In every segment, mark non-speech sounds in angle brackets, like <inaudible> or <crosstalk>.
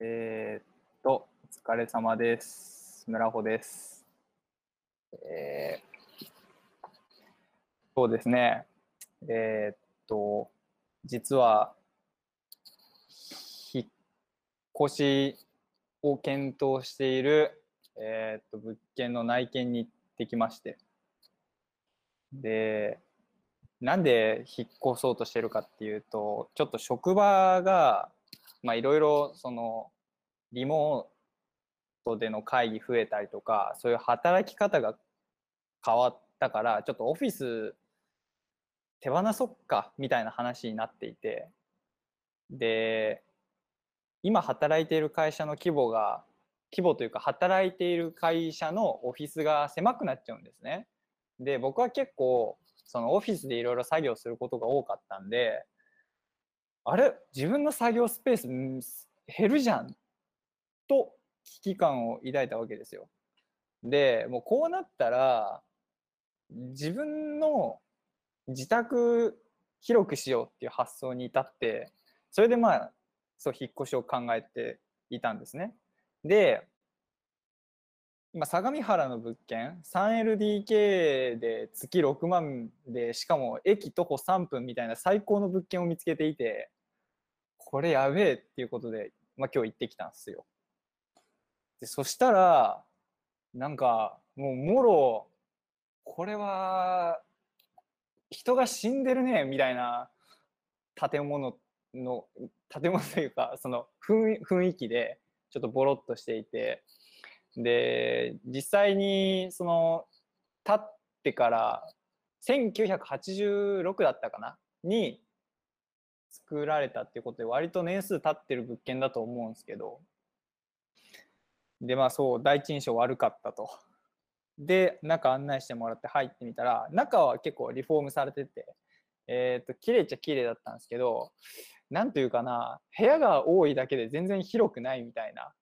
えー、っと、お疲れ様です。村穂です。えー、そうですね。えー、っと、実は、引っ越しを検討している、えー、っと、物件の内見に行ってきまして。で、なんで引っ越そうとしてるかっていうと、ちょっと職場が、まあいろいろそのリモートでの会議増えたりとか、そういう働き方が変わったから、ちょっとオフィス手放そっかみたいな話になっていて、で、今働いている会社の規模が、規模というか働いている会社のオフィスが狭くなっちゃうんですね。で、僕は結構、そのオフィスでいろいろ作業することが多かったんで、あれ自分の作業スペース減るじゃんと危機感を抱いたわけですよ。で、もうこうなったら、自分の自宅広くしようっていう発想に至って、それでまあ、そう、引っ越しを考えていたんですね。で、今、相模原の物件、3LDK で月6万で、しかも駅徒歩3分みたいな最高の物件を見つけていて、これやべえっていうことで、まあ今日行ってきたんですよ。で、そしたら、なんか、もうもろ、これは、人が死んでるね、みたいな建物の、建物というか、その雰雰囲気で、ちょっとボロっとしていて、で、実際に、その、建ってから、1986だったかな？に作られたっていうことで、割と年数経ってる物件だと思うんですけど、で、まあそう、第一印象悪かったと。で、中案内してもらって入ってみたら、中は結構リフォームされてて、えっ、と、綺麗っちゃ綺麗だったんですけど、なんというかな、部屋が多いだけで全然広くないみたいな。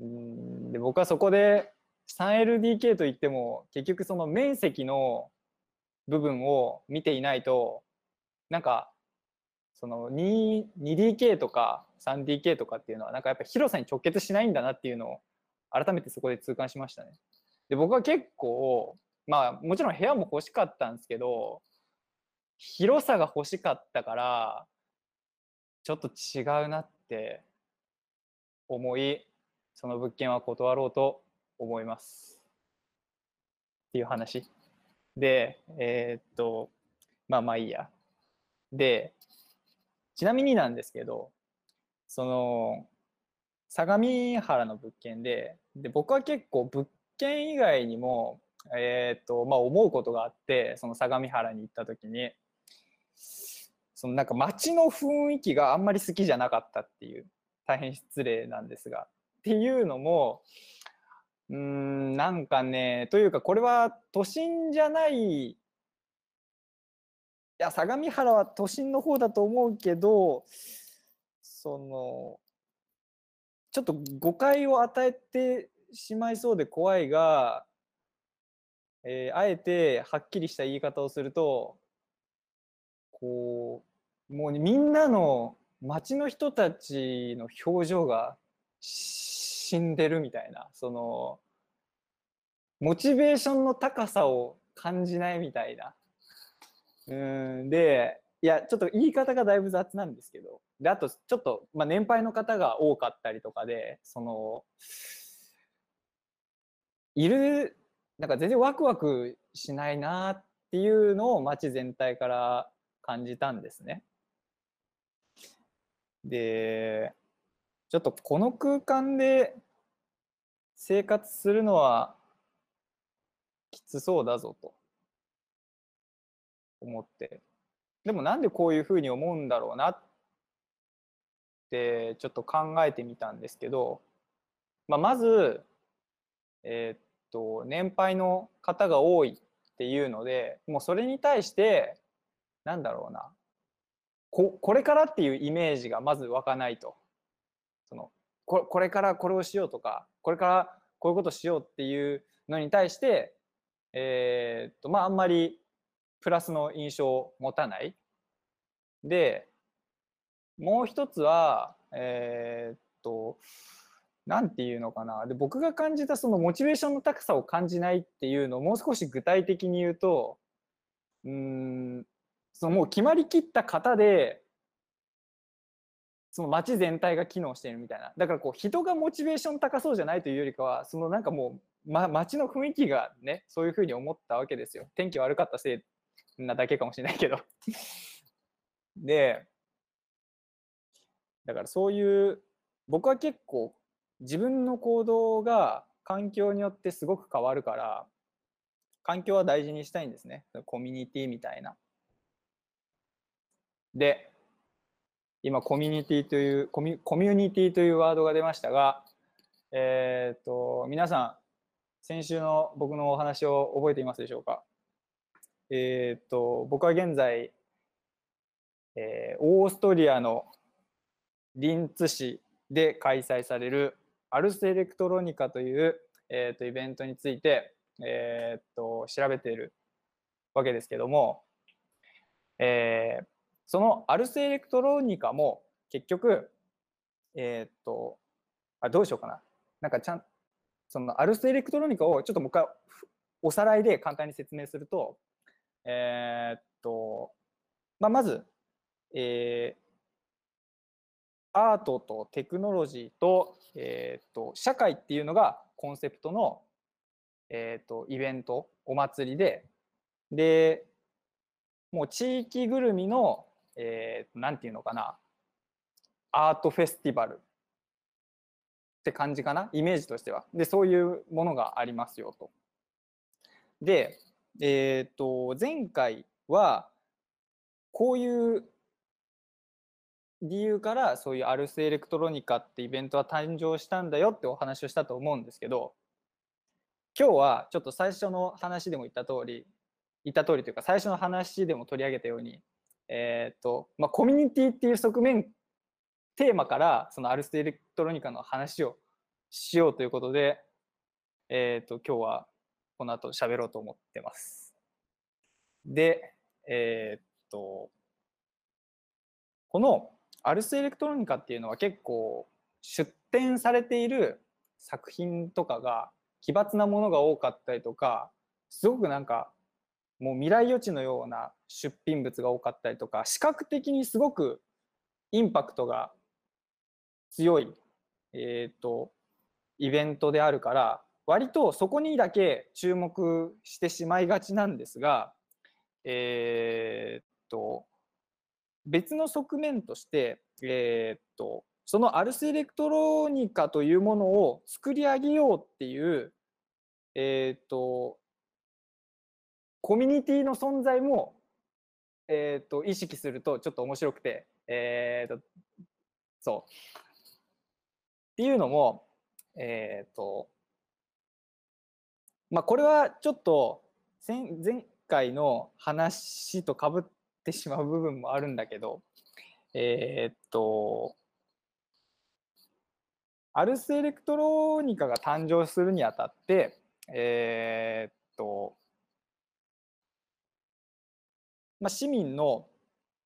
うんで、僕はそこで 3LDK といっても、結局その面積の部分を見ていないと、なんか、その 2DK とか 3DK とかっていうのは、なんかやっぱ広さに直結しないんだなっていうのを改めてそこで痛感しましたね。で、僕は結構、まあもちろん部屋も欲しかったんですけど、広さが欲しかったから、ちょっと違うなって思い、その物件は断ろうと思います。っていう話。で、えーっと、まあまあいいや。で、ちなみになんですけど、その、相模原の物件で、で、僕は結構物件以外にも、えーと、まあ思うことがあって、その相模原に行った時に、そのなんか街の雰囲気があんまり好きじゃなかったっていう、大変失礼なんですが、っていうのも、うーん、なんかね、というかこれは都心じゃな、いや、相模原は都心の方だと思うけど、その、ちょっと誤解を与えてしまいそうで怖いが、えーあえてはっきりした言い方をすると、こう、もうみんなの街の人たちの表情が死んでるみたいな、その、モチベーションの高さを感じないみたいな。うん、で、いや、ちょっと言い方がだいぶ雑なんですけど、で、あと、ちょっと、まあ、年配の方が多かったりとかで、その、いる、なんか全然ワクワクしないなっていうのを街全体から感じたんですね。で、ちょっとこの空間で生活するのはきつそうだぞと思って。でもなんでこういうふうに思うんだろうなってちょっと考えてみたんですけど、まあ、まず、えーっと、年配の方が多いっていうので、もうそれに対して、なんだろうな、ここれからっていうイメージがまず湧かないと。そのここれからこれをしようとか、これからこういうことしようっていうのに対して、えーっと、まあ、あんまりプラスの印象を持たない。で、もう一つは、えーっと何て言うのかな。で僕が感じたそのモチベーションの高さを感じないっていうのをもう少し具体的に言うとうんそのもう決まりきった型でその街全体が機能しているみたいな。だからこう人がモチベーション高そうじゃないというよりかはそのなんかもう、ま、街の雰囲気がねそういうふうに思ったわけですよ。天気悪かったせいなだけかもしれないけど。でだからそういう僕は結構自分の行動が環境によってすごく変わるから環境は大事にしたいんですね。コミュニティみたいな。で今コミュニティというコミコミュニティというワードが出ましたがえっ、と皆さん先週の僕のお話を覚えていますでしょうか？えっ、と僕は現在、えー、オーストリアのリンツ市で開催されるアルスエレクトロニカという、えー、とイベントについて、えー、と調べているわけですけども、えー、そのアルスエレクトロニカも結局、えっ、とあどうしようかな。なんかちゃんそのアルスエレクトロニカをちょっともう一回おさらいで簡単に説明するとえっと、まあ、まず、えー、アートとテクノロジーと,、えーと、社会っていうのがコンセプトの、えーと、イベントお祭りででもう地域ぐるみの、えー、なんていうのかなアートフェスティバルって感じかなイメージとしてはでそういうものがありますよと。で、えーと前回はこういう理由からそういうアルスエレクトロニカってイベントは誕生したんだよってお話をしたと思うんですけど今日はちょっと最初の話でも言った通り言った通りというか最初の話でも取り上げたようにえっ、とまあコミュニティっていう側面テーマからそのアルスエレクトロニカの話をしようということでえっ、と今日はこの後喋ろうと思ってます。でえっ、とこのアルスエレクトロニカっていうのは結構出展されている作品とかが奇抜なものが多かったりとかすごくなんかもう未来予知のような出品物が多かったりとか視覚的にすごくインパクトが強い、えーと、イベントであるから割とそこにだけ注目してしまいがちなんですがえー、っと別の側面として、えー、っとそのアルスエレクトロニカというものを作り上げようっていう、えー、っとコミュニティの存在も、え、っと意識するとちょっと面白くて、え、っとそう。っていうのも、えっとまあこれはちょっと前前回の話とかぶってしまう部分もあるんだけど、えー、っと、アルスエレクトロニカが誕生するにあたって、えー、っと、まあ、市民の、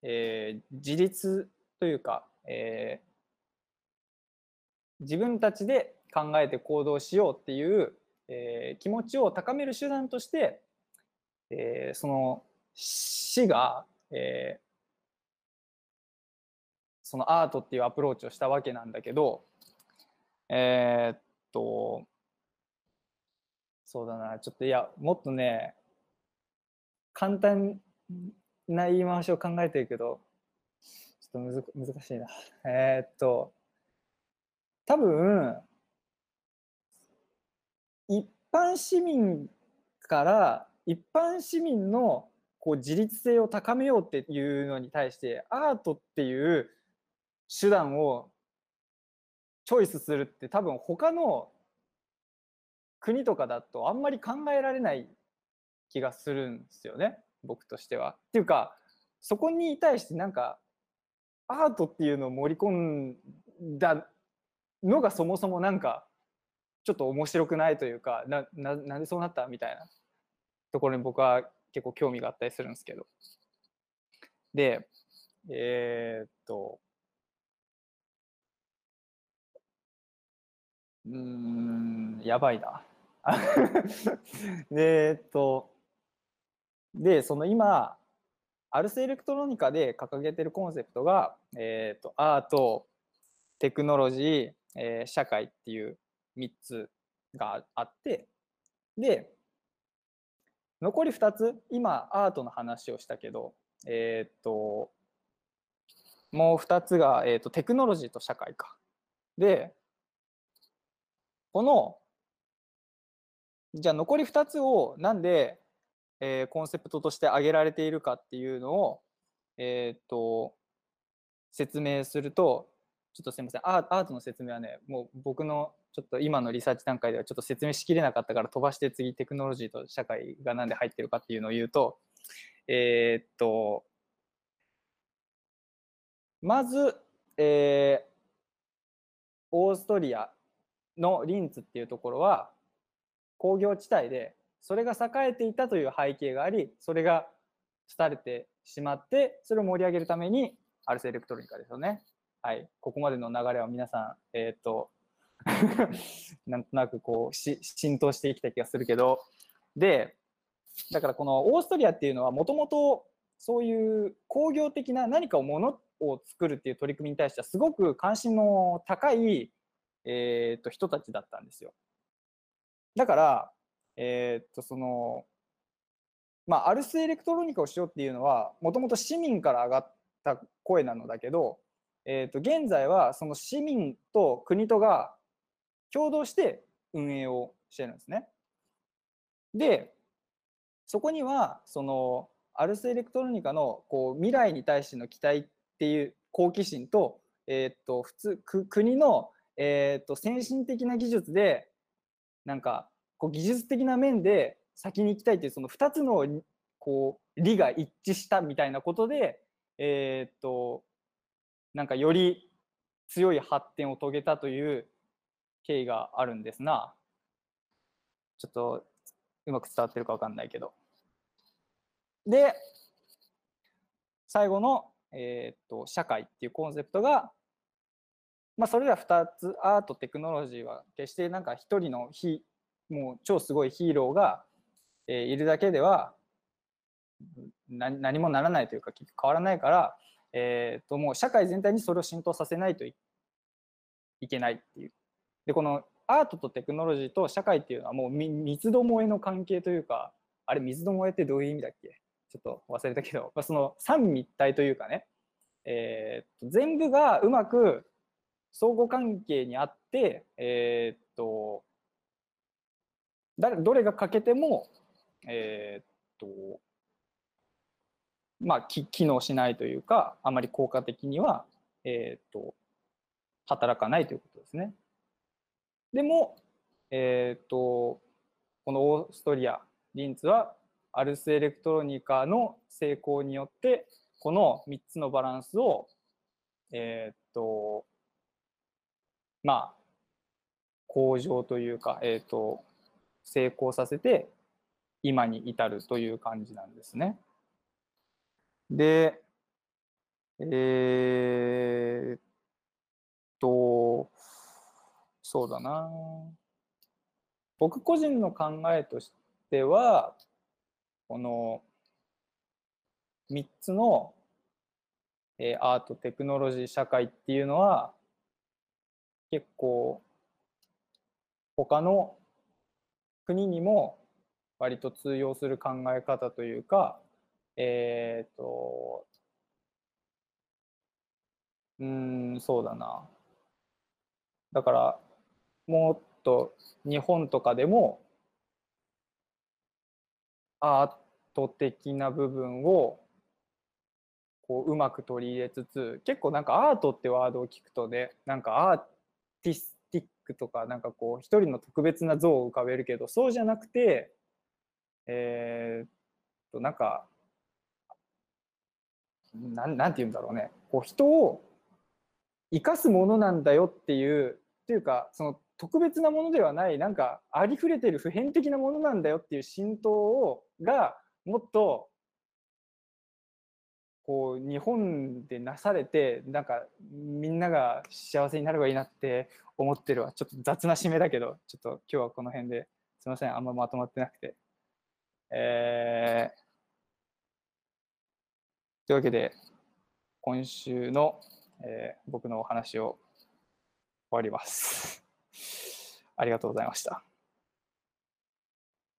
えー、自立というか、えー、自分たちで考えて行動しようっていう、えー、気持ちを高める手段として、えー、その市が、えー、そのアートっていうアプローチをしたわけなんだけどえー、っとそうだなちょっといやもっとね簡単な言い回しを考えてるけどちょっとむず難しいな。えー、っと多分一般市民から一般市民のこう自立性を高めようっていうのに対してアートっていう手段をチョイスするって多分他の国とかだとあんまり考えられない気がするんですよね僕としては。っていうかそこに対してなんかアートっていうのを盛り込んだのがそもそもなんかちょっと面白くないというかなななんでそうなったみたいなところに僕は結構興味があったりするんですけど。で、えー、っと、うん、やばいな。で、えっと、で、その今、アルスエレクトロニカで掲げてるコンセプトが、えっと、アート、テクノロジー、えー社会っていう3つがあって、で、残り2つ、今、アートの話をしたけど、えっと、もう2つが、えっと、テクノロジーと社会か。で、この、じゃあ残り2つをなんで、えーコンセプトとして挙げられているかっていうのを、えーっと、説明すると、ちょっとすみません、アートの説明はね、もう僕のちょっと今のリサーチ段階ではちょっと説明しきれなかったから飛ばして次テクノロジーと社会がなんで入ってるかっていうのを言うと、えーっと、まず、えーオーストリアのリンツっていうところは工業地帯でそれが栄えていたという背景がありそれが廃れてしまってそれを盛り上げるためにアルスエレクトロニカですよね。はい、ここまでの流れは皆さん、えっ、と <laughs> なんとなくこうし浸透してきた気がするけどでだからこのオーストリアっていうのはもともとそういう工業的な何かをものを作るっていう取り組みに対してはすごく関心の高い、えー、と人たちだったんですよ。だから、えー、とそのまあアルスエレクトロニカをしようっていうのはもともと市民から上がった声なのだけど、えー、と現在はその市民と国とが共同して運営をしてるんですね。でそこにはそのアルスエレクトロニカのこう未来に対しての期待っていう好奇心と,、えー、と普通く国の、えー、と先進的な技術でなんかこう技術的な面で先に行きたいっていうその2つのこう理が一致したみたいなことで、えー、となんかより強い発展を遂げたという経緯があるんですな。ちょっとうまく伝わってるか分かんないけど。で、最後の、えーっと社会っていうコンセプトが、まあ、それら2つ、アート、テクノロジーは決してなんか一人のヒもう超すごいヒーローが、えーいるだけではな何もならないというか結局変わらないから、えーっともう社会全体にそれを浸透させないといけないっていう。でこのアートとテクノロジーと社会っていうのはもうみ三つどもえの関係というかあれ三つどもえってどういう意味だっけ？ちょっと忘れたけど、<laughs> まあ、その三位一体というかね、えーっと全部がうまく相互関係にあって、えーっと誰どれが欠けても、えーっとまあ、き機能しないというかあまり効果的には、えっと働かないということですね。でも、えーとこのオーストリアリンツはアルスエレクトロニカの成功によってこの3つのバランスをえーとまあ向上というか、えーと成功させて今に至るという感じなんですね。で、えーっと、そうだな。僕個人の考えとしては、この3つの、えーアート、テクノロジー、社会っていうのは、結構、他の国にも割と通用する考え方というか、えっ、と、うん、そうだな。だから、もっと日本とかでも、アート的な部分をこううまく取り入れつつ、結構なんかアートってワードを聞くとね、なんかアーティスティックとか、なんかこう一人の特別な像を浮かべるけど、そうじゃなくて、えーっと、なんか、なんなんて言うんだろうね、こう人を生かすものなんだよっていう、っていうか、その特別なものではない、なんかありふれてる普遍的なものなんだよっていう浸透をがもっとこう日本でなされてなんかみんなが幸せになればいいなって思ってるわ。ちょっと雑な締めだけどちょっと今日はこの辺ですいません。あんままとまってなくて。えー、というわけで今週の、えー、僕のお話を終わります。ありがとうございました。